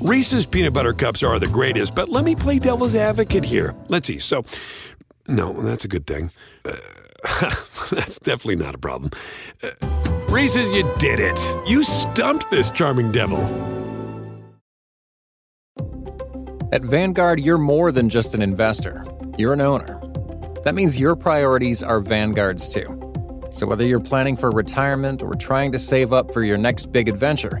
Reese's peanut butter cups are the greatest, but let me play devil's advocate here. Let's see. So, no, that's a good thing. Uh, that's definitely not a problem. Uh, Reese's, you did it. You stumped this charming devil. At Vanguard, you're more than just an investor, you're an owner. That means your priorities are Vanguard's too. So whether you're planning for retirement or trying to save up for your next big adventure,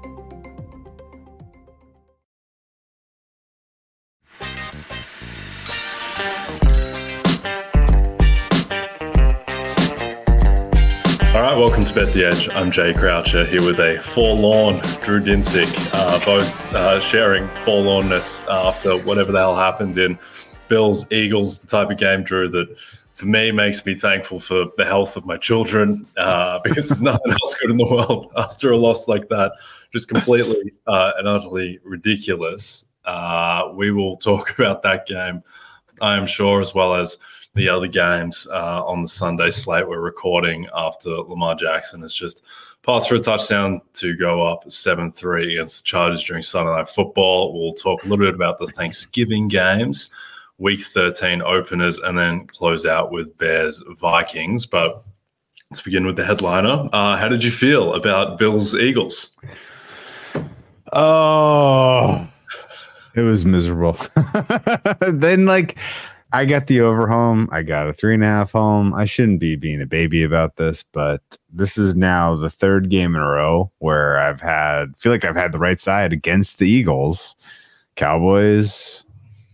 Welcome to Bet the Edge. I'm Jay Croucher here with a forlorn Drew Dinsick, uh, both uh, sharing forlornness after whatever the hell happened in Bills, Eagles, the type of game, Drew, that for me makes me thankful for the health of my children uh, because there's nothing else good in the world after a loss like that. Just completely uh, and utterly ridiculous. Uh, we will talk about that game, I am sure, as well as the other games uh, on the Sunday slate we're recording after Lamar Jackson has just passed for a touchdown to go up 7 3 against the Chargers during Sunday Night Football. We'll talk a little bit about the Thanksgiving games, week 13 openers, and then close out with Bears Vikings. But let's begin with the headliner. Uh, how did you feel about Bills Eagles? Oh, it was miserable. then, like, I got the over home. I got a three and a half home. I shouldn't be being a baby about this, but this is now the third game in a row where I've had feel like I've had the right side against the Eagles, Cowboys,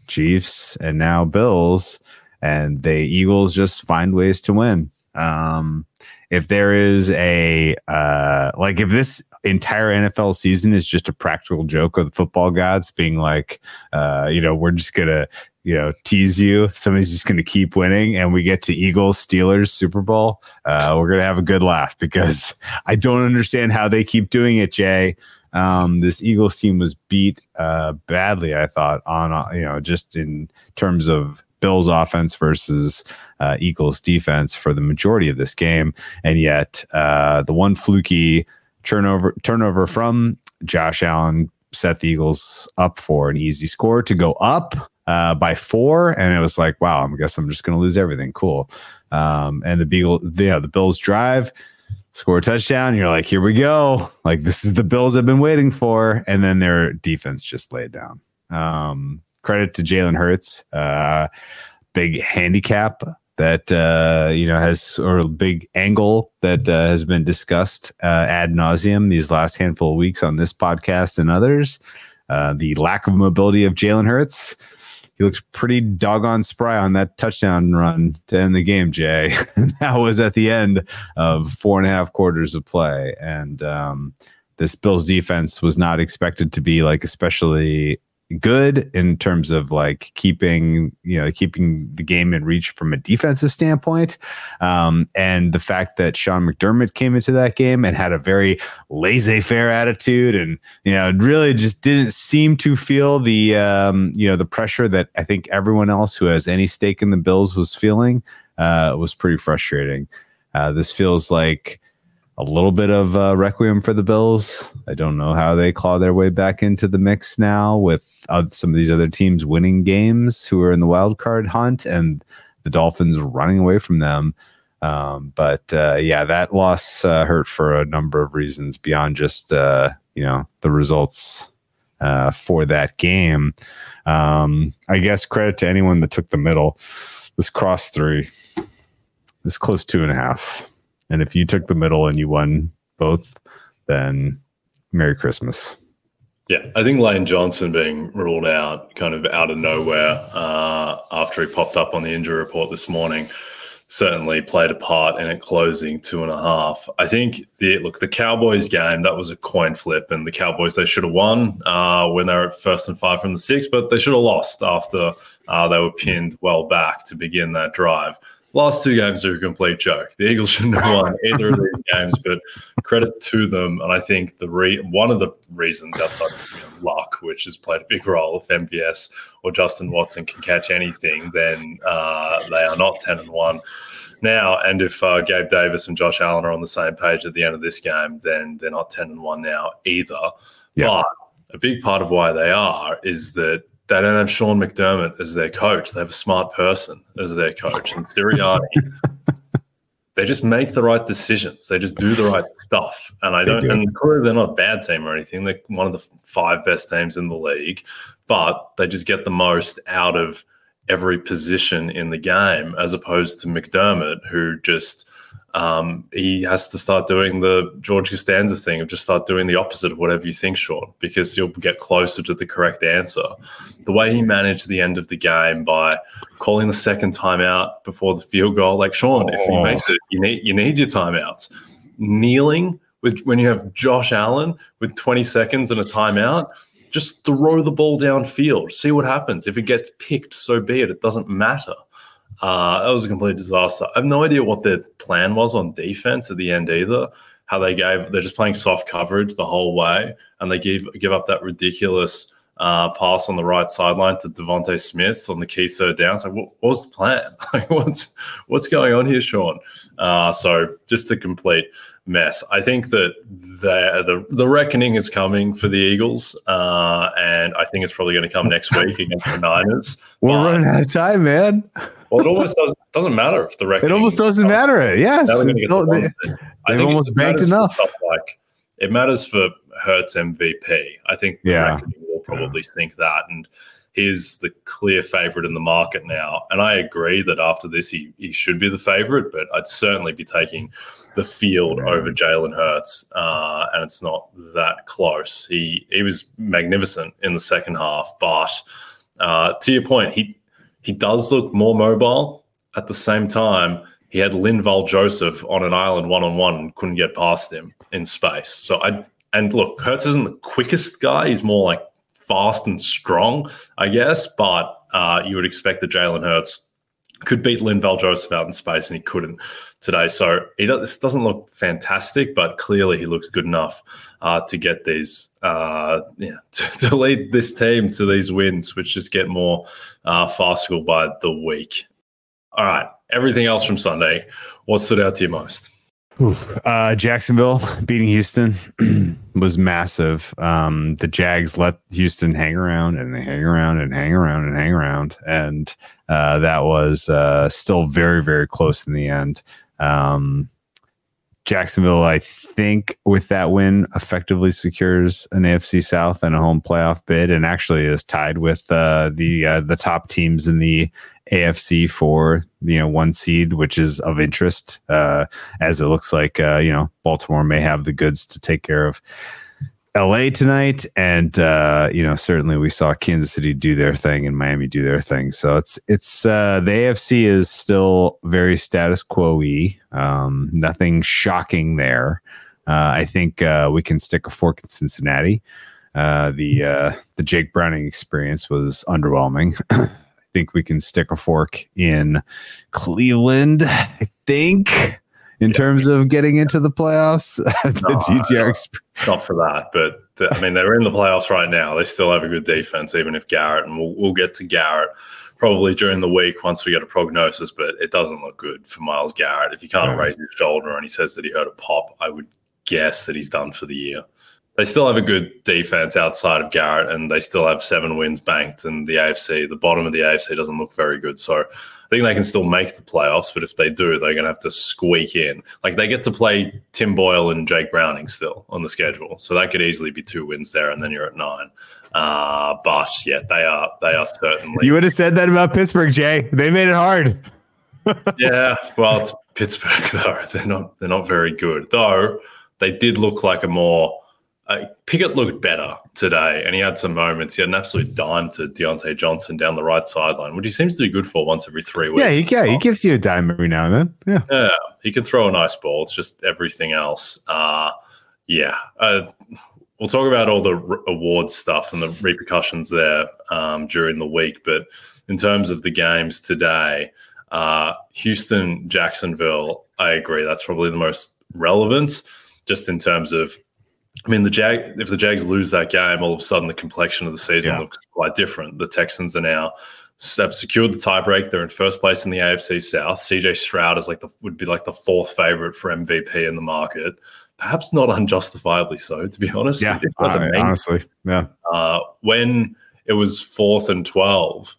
Chiefs, and now Bills, and the Eagles just find ways to win. Um, if there is a uh, like if this entire NFL season is just a practical joke of the football gods being like, uh, you know, we're just gonna you know tease you. Somebody's just going to keep winning and we get to eagles steelers super bowl. Uh, we're going to have a good laugh because i don't understand how they keep doing it jay. Um, this eagles team was beat uh, badly i thought on uh, you know just in terms of bills offense versus uh, eagles defense for the majority of this game. And yet uh, the one fluky turnover turnover from josh allen set the eagles up for an easy score to go up uh, by four, and it was like, wow, I guess I'm just going to lose everything. Cool. Um, and the Beagle, yeah, the Bills drive, score a touchdown. You're like, here we go. Like this is the Bills I've been waiting for, and then their defense just laid down. Um, credit to Jalen Hurts, uh, big handicap that uh, you know has or big angle that uh, has been discussed uh, ad nauseum these last handful of weeks on this podcast and others. Uh, the lack of mobility of Jalen Hurts he looks pretty doggone spry on that touchdown run to end the game, Jay. that was at the end of four and a half quarters of play. And um, this Bills defense was not expected to be like especially good in terms of like keeping you know keeping the game in reach from a defensive standpoint. Um, and the fact that sean mcdermott came into that game and had a very laissez-faire attitude and you know really just didn't seem to feel the um, you know the pressure that i think everyone else who has any stake in the bills was feeling uh, was pretty frustrating. Uh, this feels like a little bit of uh, requiem for the Bills. I don't know how they claw their way back into the mix now with uh, some of these other teams winning games who are in the wild card hunt and the Dolphins running away from them. Um, but uh, yeah, that loss uh, hurt for a number of reasons beyond just uh, you know the results uh, for that game. Um, I guess credit to anyone that took the middle. This cross three, this close two and a half and if you took the middle and you won both, then Merry Christmas. Yeah, I think Lane Johnson being ruled out kind of out of nowhere uh, after he popped up on the injury report this morning certainly played a part in it closing two and a half. I think the look the Cowboys game that was a coin flip, and the Cowboys they should have won uh, when they were at first and five from the six, but they should have lost after uh, they were pinned well back to begin that drive. Last two games are a complete joke. The Eagles shouldn't have won either of these games, but credit to them. And I think the re- one of the reasons outside of you know, luck, which has played a big role, if MVS or Justin Watson can catch anything, then uh, they are not ten and one now. And if uh, Gabe Davis and Josh Allen are on the same page at the end of this game, then they're not ten and one now either. Yeah. But a big part of why they are is that they don't have Sean McDermott as their coach. They have a smart person as their coach. And Sirianni, they just make the right decisions. They just do the right stuff. And I don't, do. and clearly they're not a bad team or anything. They're one of the five best teams in the league, but they just get the most out of every position in the game as opposed to McDermott, who just – um, he has to start doing the George Costanza thing of just start doing the opposite of whatever you think, Sean, because you'll get closer to the correct answer. The way he managed the end of the game by calling the second timeout before the field goal, like Sean, oh. if he makes it, you need you need your timeouts. Kneeling with when you have Josh Allen with 20 seconds and a timeout, just throw the ball downfield, see what happens. If it gets picked, so be it. It doesn't matter. Uh, that was a complete disaster. I have no idea what their plan was on defense at the end either. How they gave they're just playing soft coverage the whole way, and they give give up that ridiculous uh, pass on the right sideline to DeVonta Smith on the key third down. So what, what was the plan? Like what's what's going on here, Sean? Uh, so just a complete mess. I think that the the, the reckoning is coming for the Eagles, uh, and I think it's probably going to come next week against the Niners. We're but, running out of time, man. Well, it almost doesn't, doesn't matter if the record. It almost doesn't matter. Yes, all, they, have almost banked enough. Like it matters for Hurts MVP. I think yeah. reckoning will probably yeah. think that, and he's the clear favorite in the market now. And I agree that after this, he, he should be the favorite, but I'd certainly be taking the field over Jalen Hurts, uh, and it's not that close. He he was magnificent in the second half, but uh, to your point, he he does look more mobile. At the same time, he had Linval Joseph on an island one on one couldn't get past him in space. So I and look, Hurts isn't the quickest guy. He's more like fast and strong, I guess. But uh, you would expect that Jalen Hurts could beat Linval Joseph out in space, and he couldn't today. So he does, this doesn't look fantastic, but clearly he looks good enough uh, to get these, uh, yeah, to, to, lead this team to these wins, which just get more uh, farcical by the week. All right, everything else from Sunday. What stood out to you most? Uh, Jacksonville beating Houston was massive. Um, the Jags let Houston hang around and they hang around and hang around and hang around. And uh, that was uh, still very, very close in the end. Um, Jacksonville, I think, with that win, effectively secures an AFC South and a home playoff bid, and actually is tied with uh, the uh, the top teams in the AFC for you know one seed, which is of interest, uh, as it looks like uh, you know Baltimore may have the goods to take care of LA tonight, and uh, you know certainly we saw Kansas City do their thing and Miami do their thing. So it's it's uh, the AFC is still very status quo y. Um, nothing shocking there. Uh, I think uh, we can stick a fork in Cincinnati. Uh, the uh, the Jake Browning experience was underwhelming. I think we can stick a fork in Cleveland. I think in yeah. terms of getting into the playoffs. the no, DTR not for that, but the, I mean they're in the playoffs right now. They still have a good defense, even if Garrett, and we'll, we'll get to Garrett probably during the week once we get a prognosis. But it doesn't look good for Myles Garrett. If he can't yeah. raise his shoulder and he says that he heard a pop, I would guess that he's done for the year. They still have a good defense outside of Garrett, and they still have seven wins banked. And the AFC, the bottom of the AFC, doesn't look very good. So I think they can still make the playoffs, but if they do, they're going to have to squeak in. Like they get to play Tim Boyle and Jake Browning still on the schedule, so that could easily be two wins there, and then you're at nine. Uh, but yeah, they are they are certainly. You would have said that about Pittsburgh, Jay. They made it hard. yeah, well, it's Pittsburgh though. They're not they're not very good though. They did look like a more uh, Pickett looked better today, and he had some moments. He had an absolute dime to Diontae Johnson down the right sideline, which he seems to be good for once every three weeks. Yeah, he, yeah, he gives you a dime every now and then. Yeah, yeah, he can throw a nice ball. It's just everything else. Uh, yeah, uh, we'll talk about all the re- awards stuff and the repercussions there um, during the week. But in terms of the games today, Uh, Houston, Jacksonville, I agree. That's probably the most relevant, just in terms of. I mean, the Jag. If the Jags lose that game, all of a sudden the complexion of the season Yeah. looks quite different. The Texans are now have secured the tiebreak. They're in first place in the AFC South. CJ Stroud is like the would be like the fourth favorite for MVP in the market. Perhaps not unjustifiably so, to be honest. Yeah, If that's a I- honestly, yeah. uh, when it was fourth and 12,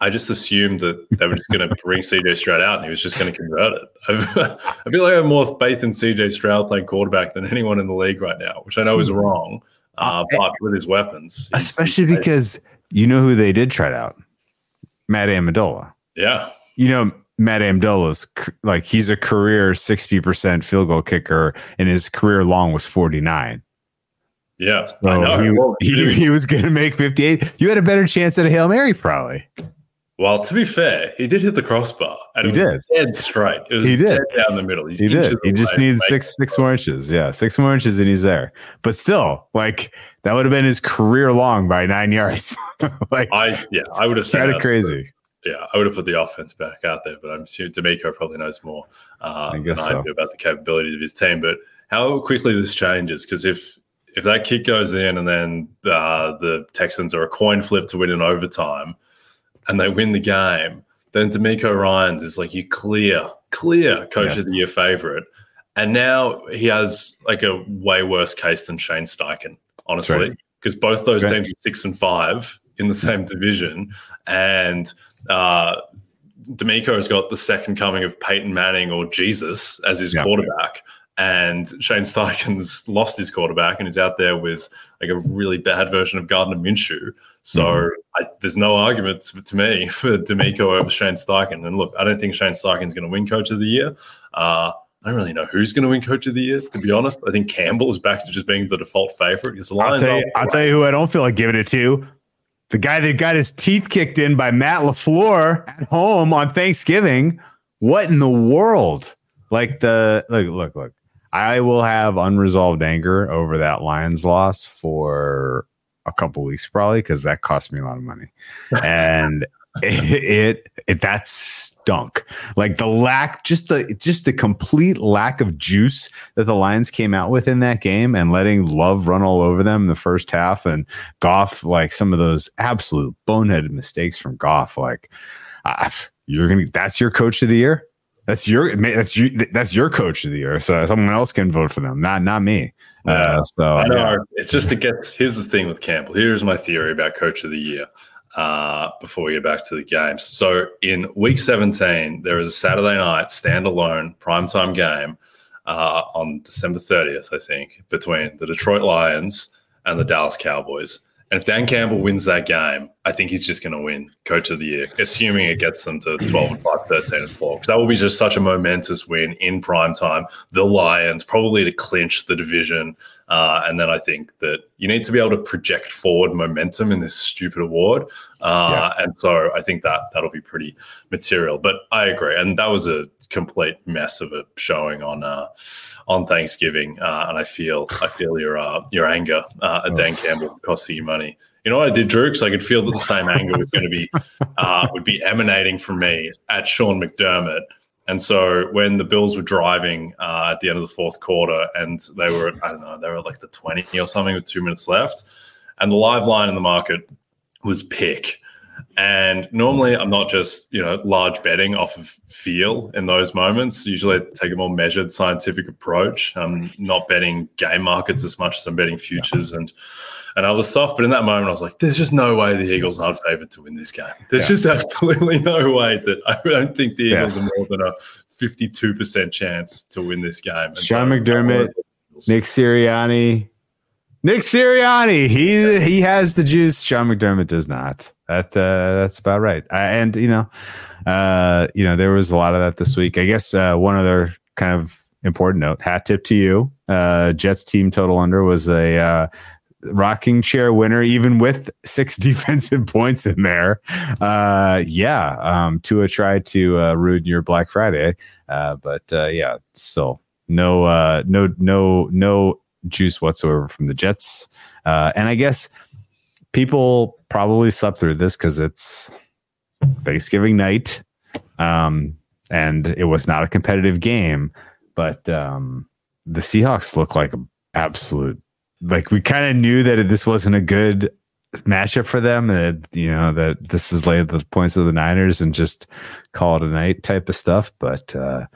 I just assumed that they were just going to bring CJ Stroud out and he was just going to convert it. I feel like I have more faith in CJ Stroud playing quarterback than anyone in the league right now, which I know is wrong. Uh, but with his weapons, Especially because you know who they did trot out, Matt Ammendola. yeah, You know Matt Ammendola's c- like he's a career sixty percent field goal kicker, and his career long was forty nine. yeah, So I know. he, he, he was going to make 58. You had a better chance at a Hail Mary, probably. Well, to be fair, he did hit the crossbar, and He it was dead straight. It was He did. dead down the middle. He's He did. He just needed six six more inches. Yeah, six more inches, and he's there. But still, like that would have been his career long by nine yards. like I yeah, I would have said of crazy. yeah, I would have put the offense back out there, but I'm assuming DeMeco probably knows more uh, I than I so. do about the capabilities of his team. But how quickly this changes, because if if that kick goes in and then uh, the Texans are a coin flip to win in overtime, and they win the game, then DeMeco Ryans is like you clear, clear coach Yes. of the year favorite, and now he has like a way worse case than Shane Steichen, honestly, right. because both those Right. teams are six and five in the same division, and uh, DeMeco has got the second coming of Peyton Manning or Jesus as his Yeah. quarterback. And Shane Steichen's lost his quarterback and is out there with like a really bad version of Gardner Minshew. So Mm-hmm. I, there's no argument to, me for DeMeco over Shane Steichen. And look, I don't think Shane Steichen's going to win Coach of the Year. Uh, I don't really know who's going to win Coach of the Year, to be honest. I think Campbell is back to just being the default favorite because the I'll tell you. I'll tell you who I don't feel like giving it to. The guy that got his teeth kicked in by Matt LaFleur at home on Thanksgiving. What in the world? Like the look, look, look. I will have unresolved anger over that Lions loss for a couple weeks probably because that cost me a lot of money, and it, it it that stunk. Like the lack, just the just the complete lack of juice that the Lions came out with in that game, and letting Love run all over them in the first half, and Goff like some of those absolute boneheaded mistakes from Goff. Like uh, you're gonna, that's your coach of the year. That's your that's you that's your coach of the year. So someone else can vote for them, not not me. Yeah. Uh, so I know. yeah. It's just it gets. Here's the thing with Campbell. Here's my theory about Coach of the Year. Uh, before we get back to the games, so in Week 17, there is a Saturday night standalone primetime game uh, on December 30th, I think, between the Detroit Lions and the Dallas Cowboys. And if Dan Campbell wins that game, I think he's just going to win Coach of the Year, assuming it gets them to 12 and 5, 13 and 4. that will be just such a momentous win in prime time. The Lions probably to clinch the division. Uh, and then I think that you need to be able to project forward momentum in this stupid award. Uh, And so I think that that'll be pretty material. But I agree. And that was a complete mess of a showing on uh, on Thanksgiving. Uh, and I feel I feel your uh, your anger uh, at Dan Campbell costing you money. You know what I did, Drew? Because I could feel that the same anger was going to be uh, would be emanating from me at Sean McDermott. And so when the Bills were driving uh, at the end of the fourth quarter and they were, I don't know, they were like the 20 or something with two minutes left, and the live line in the market was pick. And normally I'm not just, you know, large betting off of feel in those moments. Usually I take a more measured scientific approach. I'm not betting game markets as much as I'm betting futures and and other stuff. But in that moment, I was like, there's just no way the Eagles aren't favored to win this game. There's Yeah. just absolutely no way that I don't think the Eagles Yes. are more than a 52% chance to win this game. And Sean so- McDermott, Nick Sirianni. Nick Sirianni, he he has the juice. Sean McDermott does not. That uh, that's about right. Uh, and you know, uh, you know, there was a lot of that this week. I guess uh, one other kind of important note: hat tip to you. Uh, Jets team total under was a rocking chair winner, even with six defensive points in there. Uh, yeah, um, Tua tried to ruin your Black Friday, uh, but yeah, still no, uh, no, no, no juice whatsoever from the Jets. Uh, and I guess people probably slept through this because it's Thanksgiving night. Um, and it was not a competitive game, but um, the Seahawks look like an absolute like we kind of knew that this wasn't a good matchup for them that you know that this is like the points of the Niners and just call it a night type of stuff but uh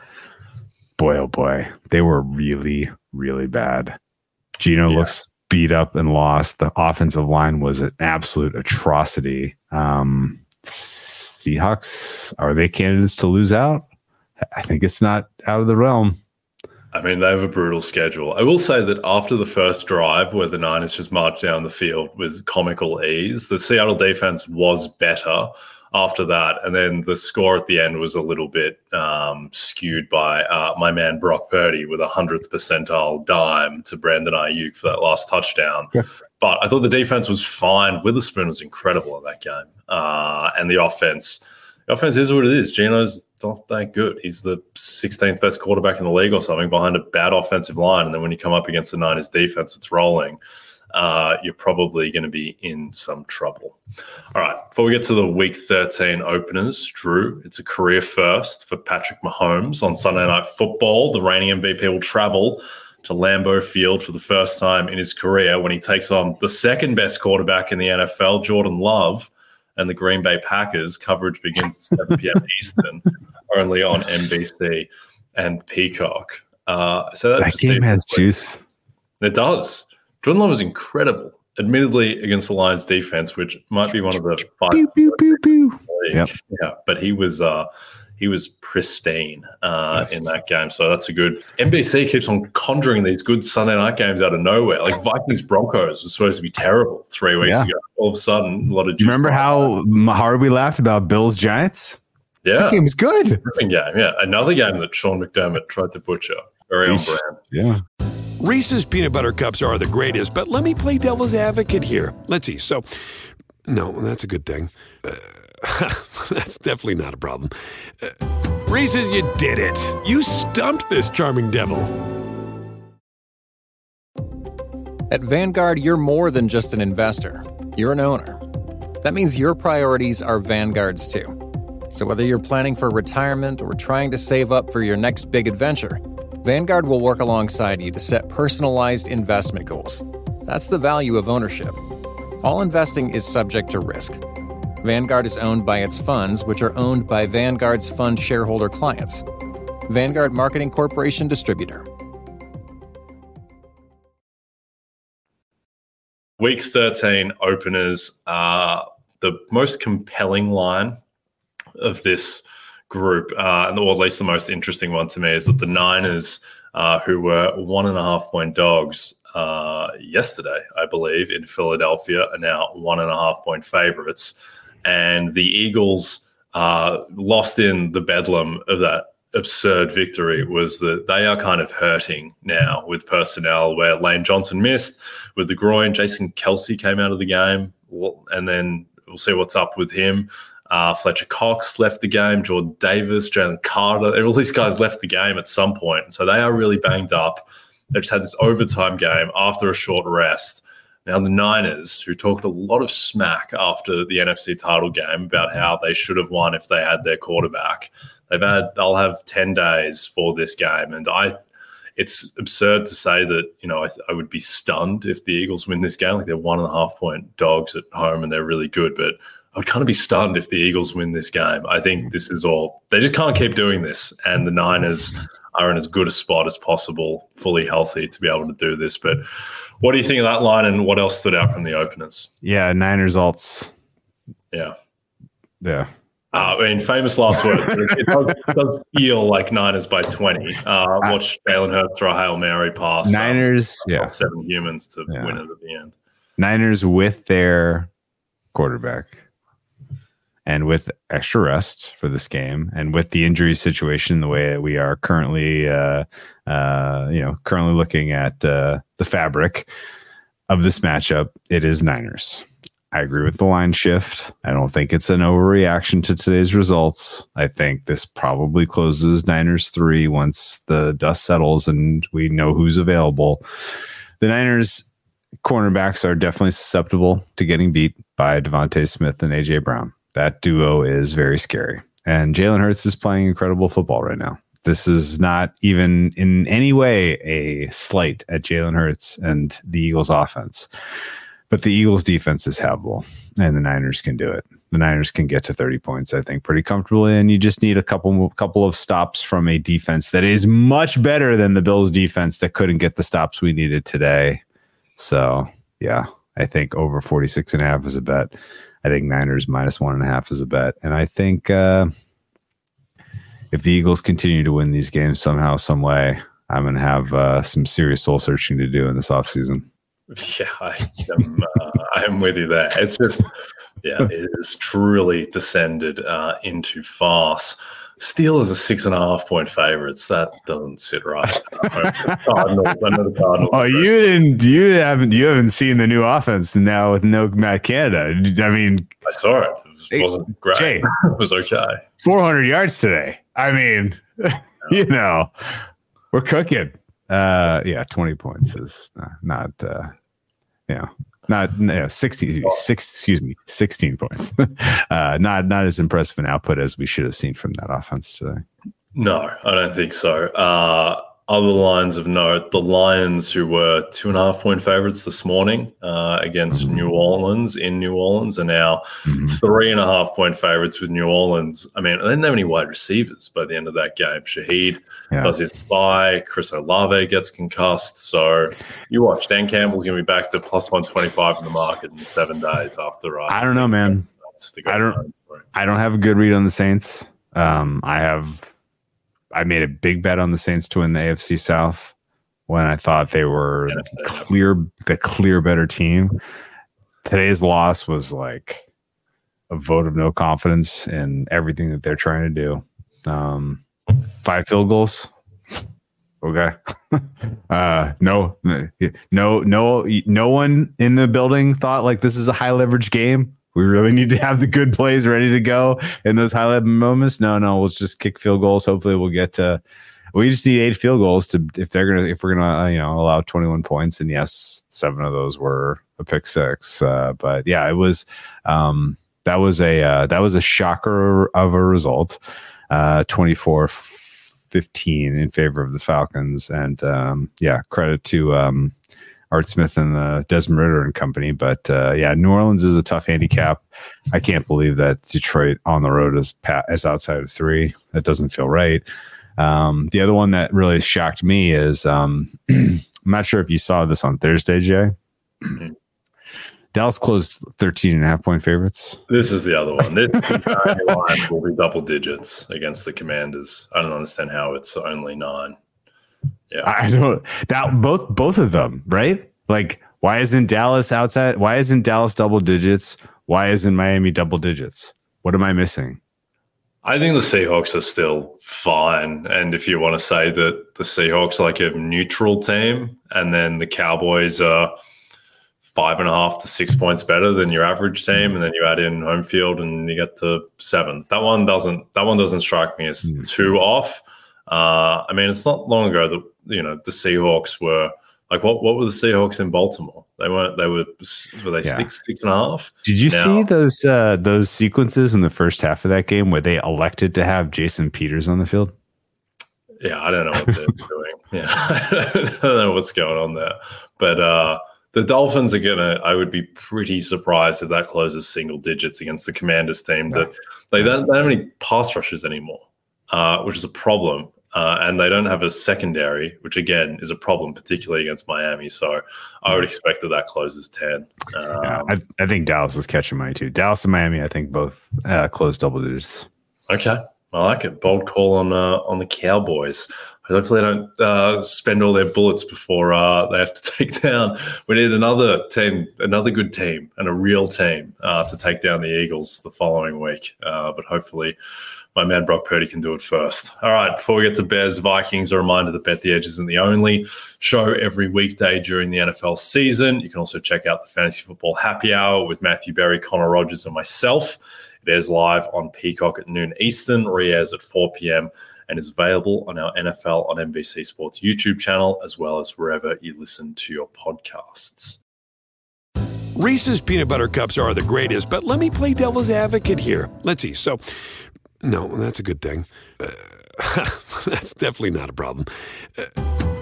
boy oh boy they were really really bad Gino yeah. looks beat up and lost. The offensive line was an absolute atrocity. Um Seahawks are they candidates to lose out? I think it's not out of the realm. I mean, they have a brutal schedule. I will say that after the first drive, where the Niners just marched down the field with comical ease, the Seattle defense was better after that. And then the score at the end was a little bit um, skewed by uh, my man Brock Purdy with a 100th percentile dime to Brandon Aiyuk for that last touchdown. Yeah. But I thought the defense was fine. Witherspoon was incredible in that game. Uh, and the offense, the offense is what it is. Geno's not that good. He's the 16th best quarterback in the league or something behind a bad offensive line. And then when you come up against the Niners defense, it's rolling. Uh, you're probably going to be in some trouble. All right. Before we get to the week 13 openers, Drew, it's a career first for Patrick Mahomes on Sunday Night Football. The reigning MVP will travel to Lambeau Field for the first time in his career when he takes on the second best quarterback in the NFL, Jordan Love and the Green Bay Packers. Coverage begins at 7 p.m. Eastern, only on NBC and Peacock. Uh, so that game has juice. It does. Jordan Love was incredible. Admittedly, against the Lions defense, which might be one of the five. Pew, pew, pew, yep. Yeah, but he was uh, he was pristine uh, yes. in that game. So that's a good. NBC keeps on conjuring these good Sunday night games out of nowhere. Like Vikings Broncos was supposed to be terrible three weeks yeah. ago. All of a sudden, a lot of. Remember how hard we laughed about Bills Giants? Yeah, that game was good. Game, yeah. Another game that Sean McDermott tried to butcher. Very on brand. Yeah. Reese's peanut butter cups are the greatest, but let me play devil's advocate here. Let's see. So, no, that's a good thing. Uh, That's definitely not a problem. Uh, Reese's, you did it. You stumped this charming devil. At Vanguard, you're more than just an investor, you're an owner. That means your priorities are Vanguard's too. So whether you're planning for retirement or trying to save up for your next big adventure, Vanguard will work alongside you to set personalized investment goals. That's the value of ownership. All investing is subject to risk. Vanguard is owned by its funds, which are owned by Vanguard's fund shareholder clients. Vanguard Marketing Corporation Distributor. Week 13 openers are the most compelling line of this group, uh, or at least the most interesting one to me, is that the Niners, uh, who were one and a half point dogs uh, yesterday, I believe, in Philadelphia, are now one and a half point favorites and the Eagles uh, lost in the bedlam of that absurd victory was that they are kind of hurting now with personnel where Lane Johnson missed with the groin. Jason Kelce came out of the game, and then we'll see what's up with him. Uh, Fletcher Cox left the game. Jordan Davis, Jalen Carter, all these guys left the game at some point. So they are really banged up. They've just had this overtime game after a short rest. Now, the Niners, who talked a lot of smack after the NFC title game about how they should have won if they had their quarterback, they've had they'll have ten days for this game, and I. It's absurd to say that you know I, I would be stunned if the Eagles win this game. Like they're one and a half point dogs at home, and they're really good, but I would kind of be stunned if the Eagles win this game. I think this is all they just can't keep doing this, and the Niners are in as good a spot as possible, fully healthy to be able to do this. But what do you think of that line, and what else stood out from the openers? Yeah, Niners alts. Yeah, yeah. Uh, I mean, famous last words. it, does, does, feel like Niners by twenty. Uh, watch Jalen Hurts throw a hail mary pass. Um, Niners, um, yeah, seven humans to yeah. win it at the end. Niners with their quarterback and with extra rest for this game and with the injury situation the way we are currently uh, uh, you know currently looking at uh, the fabric of this matchup it is niners. I agree with the line shift. I don't think it's an overreaction to today's results. I think this probably closes niners three once the dust settles and we know who's available. The niners cornerbacks are definitely susceptible to getting beat by DeVonta Smith and AJ Brown that duo is very scary. And Jalen Hurts is playing incredible football right now. This is not even in any way a slight at Jalen Hurts and the Eagles offense. But the Eagles defense is havable and the Niners can do it. The Niners can get to 30 points, I think, pretty comfortably. And you just need a couple couple of stops from a defense that is much better than the Bills defense that couldn't get the stops we needed today. So yeah, I think over 46 and a half is a bet. I think Niners minus one and a half is a bet. And I think uh, if the Eagles continue to win these games somehow, some way, I'm going to have uh, some serious soul searching to do in this offseason. Yeah, I am, uh, I am with you there. It's just, yeah, it has truly descended uh, into farce. Steelers are six and a half point favorites. That doesn't sit right. Cardinals, I know the Cardinals. Oh, you didn't. You haven't. You haven't seen the new offense now with no Matt Canada. I mean, I saw it. It wasn't great. Jay, it was okay. Four hundred yards today. I mean, you know, we're cooking. Uh, yeah, twenty points is not, not uh, you know, not yeah, 60, six, excuse me, 16 points. uh, not not as impressive an output as we should have seen from that offense today. No, I don't think so. Uh, other lines of note, the Lions, who were two and a half point favorites this morning uh, against mm-hmm. New Orleans in New Orleans, are now mm-hmm. three and a half point favorites with New Orleans. I mean, they didn't have any wide receivers by the end of that game. Shaheed yeah. does his spy, Chris Olave gets concussed. So you watch, Dan Campbell's going to be back to plus 125 in the market in seven days after. Uh, I don't know, man. I don't, I don't have a good read on the Saints. Um, I have I made a big bet on the Saints to win the AFC South when I thought they were clear the clear better team. Today's loss was like a vote of no confidence in everything that they're trying to do. Um, five field goals. Okay. uh, no, no, no, no one in the building thought like this is a high leverage game. We really need to have the good plays ready to go in those high level moments. No, no, let's just kick field goals. Hopefully, we'll get to. We just need eight field goals to if they're gonna if we're gonna uh, you know allow twenty one points. And yes, seven of those were a pick six. Uh, but yeah, it was um, that was a uh, that was a shocker of a result. Uh, 24 15 in favor of the Falcons. And um, yeah, credit to um, Art Smith and the Desmond Ridder and company. But uh, yeah, New Orleans is a tough handicap. I can't believe that Detroit on the road is pat is outside of three. That doesn't feel right. Um, the other one that really shocked me is um, I'm not sure if you saw this on Thursday, Jay. Mm-hmm. Dallas closed 13 and a half point favorites. This is the other one. This line will be double digits against the Commanders. I don't understand how it's only nine. Yeah. I don't that both both of them, right? Like why isn't Dallas outside? Why isn't Dallas double digits? Why isn't Miami double digits? What am I missing? I think the Seahawks are still fine. And if you want to say that the Seahawks are like a neutral team and then the Cowboys are five and a half to six points better than your average team, and then you add in home field and you get to seven. That one doesn't that one doesn't strike me as mm. too off. Uh, I mean, it's not long ago that you know the Seahawks were like what what were the Seahawks in Baltimore? They weren't they were were they yeah. six six and a half? Did you now, see those uh those sequences in the first half of that game where they elected to have Jason Peters on the field? Yeah, I don't know what they're doing. Yeah, I don't know what's going on there. But uh the Dolphins are gonna. I would be pretty surprised if that closes single digits against the Commanders team. That they don't, they don't have any pass rushers anymore, uh, which is a problem. Uh, and they don't have a secondary, which again is a problem, particularly against Miami. So I would expect that that closes 10. Um, yeah, I, I, think Dallas is catching money too. Dallas and Miami, I think both uh, close double digits. Okay. I like it. Bold call on uh, on the Cowboys. Hopefully, they don't uh, spend all their bullets before uh, they have to take down. We need another team, another good team, and a real team uh, to take down the Eagles the following week. Uh, but hopefully, my man Brock Purdy can do it first. All right, before we get to Bears Vikings, a reminder that Bet the Edge isn't the only show every weekday during the NFL season. You can also check out the Fantasy Football Happy Hour with Matthew Berry, Connor Rogers, and myself. It airs live on Peacock at noon Eastern, re airs at 4 p.m., and is available on our NFL on NBC Sports YouTube channel, as well as wherever you listen to your podcasts. Reese's peanut butter cups are the greatest, but let me play devil's advocate here. Let's see. So, No, that's a good thing. Uh, that's definitely not a problem. Uh,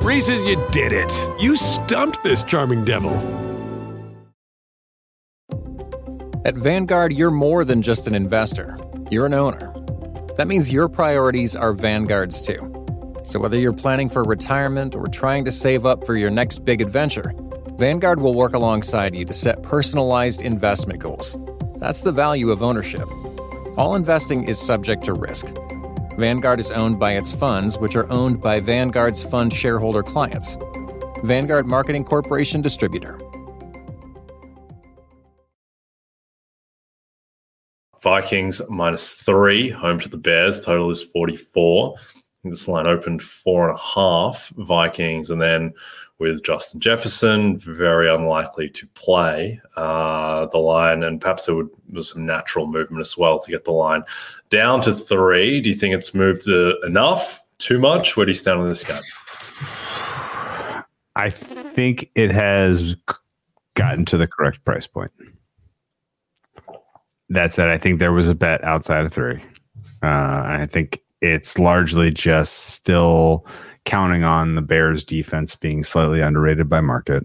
Reese's, you did it. You stumped this charming devil. At Vanguard, you're more than just an investor, you're an owner. That means your priorities are Vanguard's too. So whether you're planning for retirement or trying to save up for your next big adventure, Vanguard will work alongside you to set personalized investment goals. That's the value of ownership. All investing is subject to risk. Vanguard is owned by its funds, which are owned by Vanguard's fund shareholder clients. Vanguard Marketing Corporation Distributor. Vikings minus three, home to the Bears. Total is 44. This line opened four and a half Vikings, and then with Justin Jefferson, very unlikely to play uh, the line, and perhaps there would, was some natural movement as well to get the line down to three. Do you think it's moved uh, enough? Too much? Where do you stand on this game? I think it has gotten to the correct price point. That said, I think there was a bet outside of three. Uh, I think it's largely just still counting on the Bears defense being slightly underrated by market.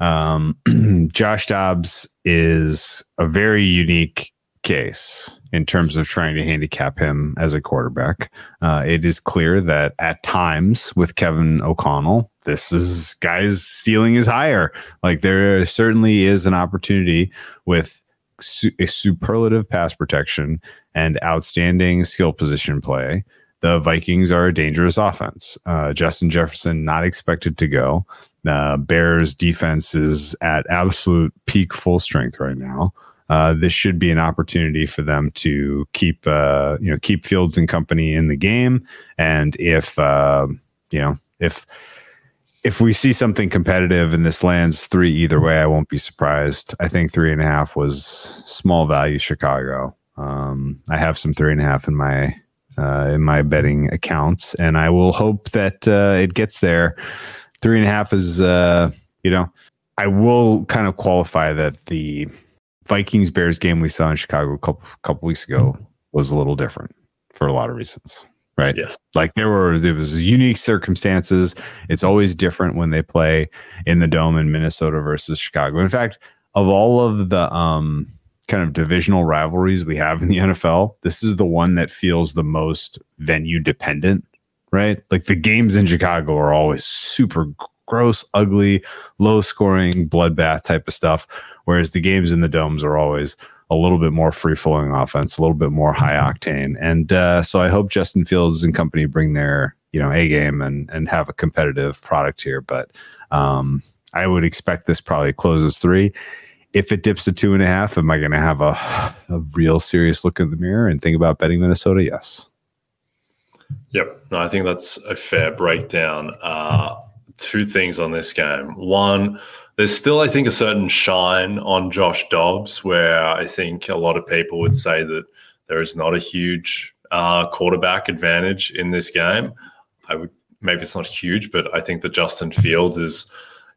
Um, Josh Dobbs is a very unique case in terms of trying to handicap him as a quarterback. Uh, it is clear that at times with Kevin O'Connell, this is guy's ceiling is higher. Like there certainly is an opportunity with su- a superlative pass protection and outstanding skill position play. The Vikings are a dangerous offense. Uh, Justin Jefferson not expected to go. Uh, Bears defense is at absolute peak full strength right now. Uh, this should be an opportunity for them to keep uh, you know keep Fields and company in the game. And if uh, you know if if we see something competitive and this lands three either way, I won't be surprised. I think three and a half was small value Chicago. Um, I have some three and a half in my uh, in my betting accounts, and I will hope that uh, it gets there. Three and a half is, uh, you know, I will kind of qualify that the Vikings Bears game we saw in Chicago a couple couple weeks ago was a little different for a lot of reasons right? Yes. Like there were there was unique circumstances. It's always different when they play in the dome in Minnesota versus Chicago. In fact, of all of the um kind of divisional rivalries we have in the NFL, this is the one that feels the most venue dependent, right? Like the games in Chicago are always super gross, ugly, low scoring, bloodbath type of stuff, whereas the games in the domes are always a little bit more free flowing offense, a little bit more high octane. And uh, so I hope Justin Fields and company bring their you know a game and and have a competitive product here. But um, I would expect this probably closes three. If it dips to two and a half, am I going to have a a real serious look in the mirror and think about betting Minnesota? Yes. Yep. No, I think that's a fair breakdown. Uh, two things on this game. One, there's still, I think, a certain shine on Josh Dobbs, where I think a lot of people would say that there is not a huge uh, quarterback advantage in this game. I would maybe it's not huge, but I think that Justin Fields is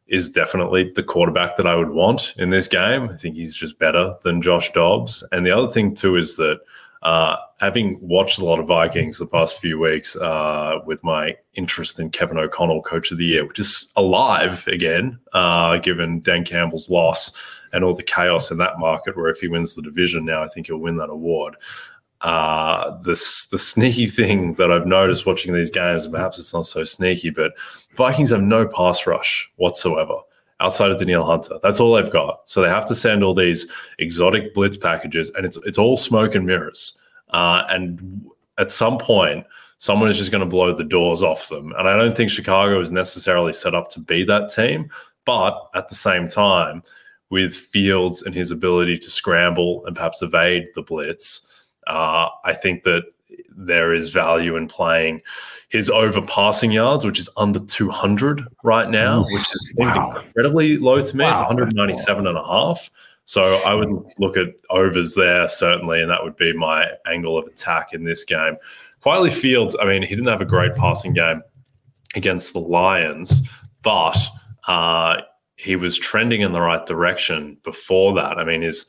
is definitely the quarterback that I would want in this game. I think he's just better than Josh Dobbs. And the other thing too is that uh, having watched a lot of Vikings the past few weeks uh, with my interest in Kevin O'Connell, Coach of the Year, which is alive again, uh, given Dan Campbell's loss and all the chaos in that market, where if he wins the division now, I think he'll win that award. Uh, this the sneaky thing that I've noticed watching these games, perhaps it's not so sneaky, but Vikings have no pass rush whatsoever outside of Danielle Hunter. That's all they've got. So they have to send all these exotic blitz packages, and it's it's all smoke and mirrors. Uh, and at some point, someone is just going to blow the doors off them. And I don't think Chicago is necessarily set up to be that team. But at the same time, with Fields and his ability to scramble and perhaps evade the blitz, uh, I think that there is value in playing his over passing yards, which is under 200 right now, which is wow. incredibly low to me. Wow. It's 197 and a half. So I would look at overs there, certainly, and that would be my angle of attack in this game. Quietly Fields, I mean, he didn't have a great passing game against the Lions, but uh, he was trending in the right direction before that. I mean, his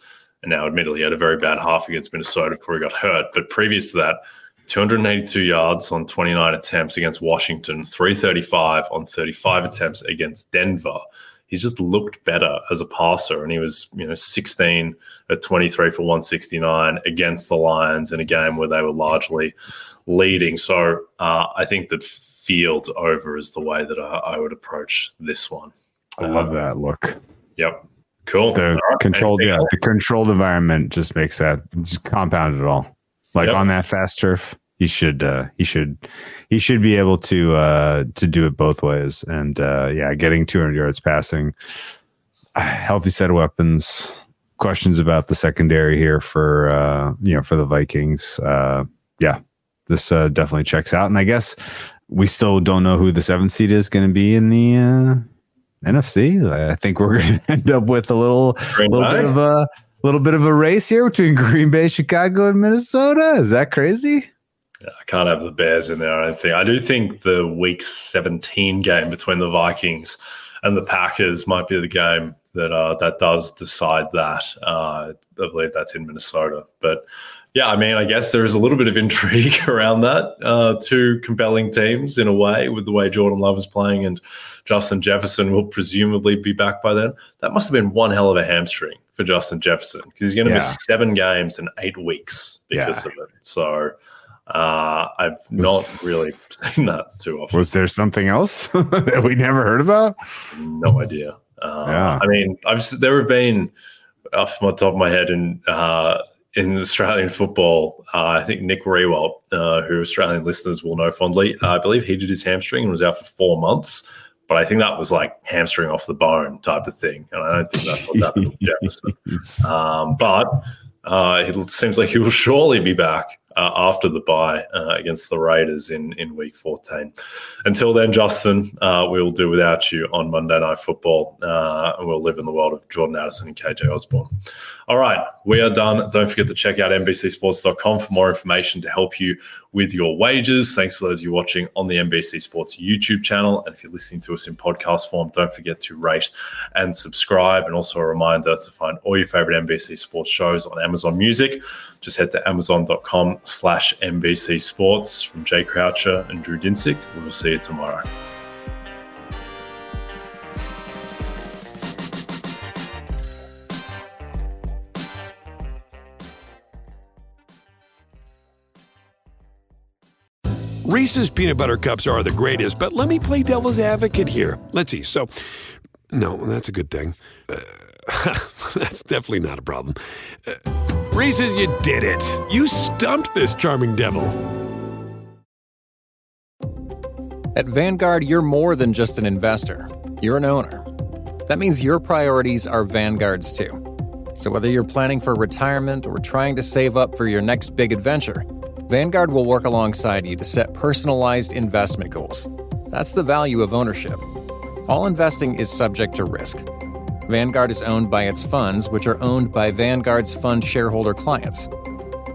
now, admittedly, he had a very bad half against Minnesota before he got hurt. But previous to that, 282 yards on 29 attempts against Washington, 335 on 35 attempts against Denver. He's just looked better as a passer, and he was, you know, 16 at 23 for 169 against the Lions in a game where they were largely leading. So uh, I think that field over is the way that I, I would approach this one. I love that look. Yep. Cool. The right. controlled, yeah, the controlled environment just makes that just compound it all. Like Yep. on that fast turf, he should, uh, he should, he should be able to, uh, to do it both ways. And uh, yeah, getting 200 yards passing, a healthy set of weapons. Questions about the secondary here for, uh, you know, for the Vikings. Uh, yeah, this uh, definitely checks out. And I guess we still don't know who the seventh seed is going to be in the uh, NFC. I think we're going to end up with a little, Green little Bay? bit of a little bit of a race here between Green Bay, Chicago, and Minnesota. Is that crazy? I can't have the Bears in there. I don't think. I do think the Week 17 game between the Vikings and the Packers might be the game that uh, that does decide that. Uh, I believe that's in Minnesota, but. Yeah, I mean, I guess there is a little bit of intrigue around that. Uh, two compelling teams in a way, with the way Jordan Love is playing, and Justin Jefferson will presumably be back by then. That must have been one hell of a hamstring for Justin Jefferson because he's going to Yeah. miss seven games in eight weeks because Yeah. of it. So uh, I've not really seen that too often. Was there something else that we never heard about? No idea. Uh, Yeah. I mean, I've there have been off my top of my head and. uh, in Australian football. Uh, I think Nick Riewoldt, uh, who Australian listeners will know fondly, uh, I believe he did his hamstring and was out for four months. But I think that was like hamstring off the bone type of thing, and I don't think that's what happened with Jefferson. Um, but uh, it seems like he will surely be back uh, after the bye uh, against the Raiders in, in week 14. Until then, Justin, uh, we will do without you on Monday Night Football, uh, and we'll live in the world of Jordan Addison and KJ Osborn. All right, we are done. Don't forget to check out NBCSports.com for more information to help you with your wages. Thanks for those of you watching on the NBC Sports YouTube channel. And if you're listening to us in podcast form, don't forget to rate and subscribe. And also a reminder to find all your favorite NBC Sports shows on Amazon Music. Just head to amazon.com slash NBC Sports. From Jay Croucher and Drew Dinsick, we will see you tomorrow. Reese's peanut butter cups are the greatest, but let me play devil's advocate here. Let's see. So, no, that's a good thing. Uh, that's definitely not a problem. Uh, Reese's, you did it. You stumped this charming devil. At Vanguard, you're more than just an investor, you're an owner. That means your priorities are Vanguard's too. So whether you're planning for retirement or trying to save up for your next big adventure, Vanguard will work alongside you to set personalized investment goals. That's the value of ownership. All investing is subject to risk. Vanguard is owned by its funds, which are owned by Vanguard's fund shareholder clients.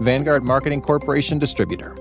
Vanguard Marketing Corporation Distributor.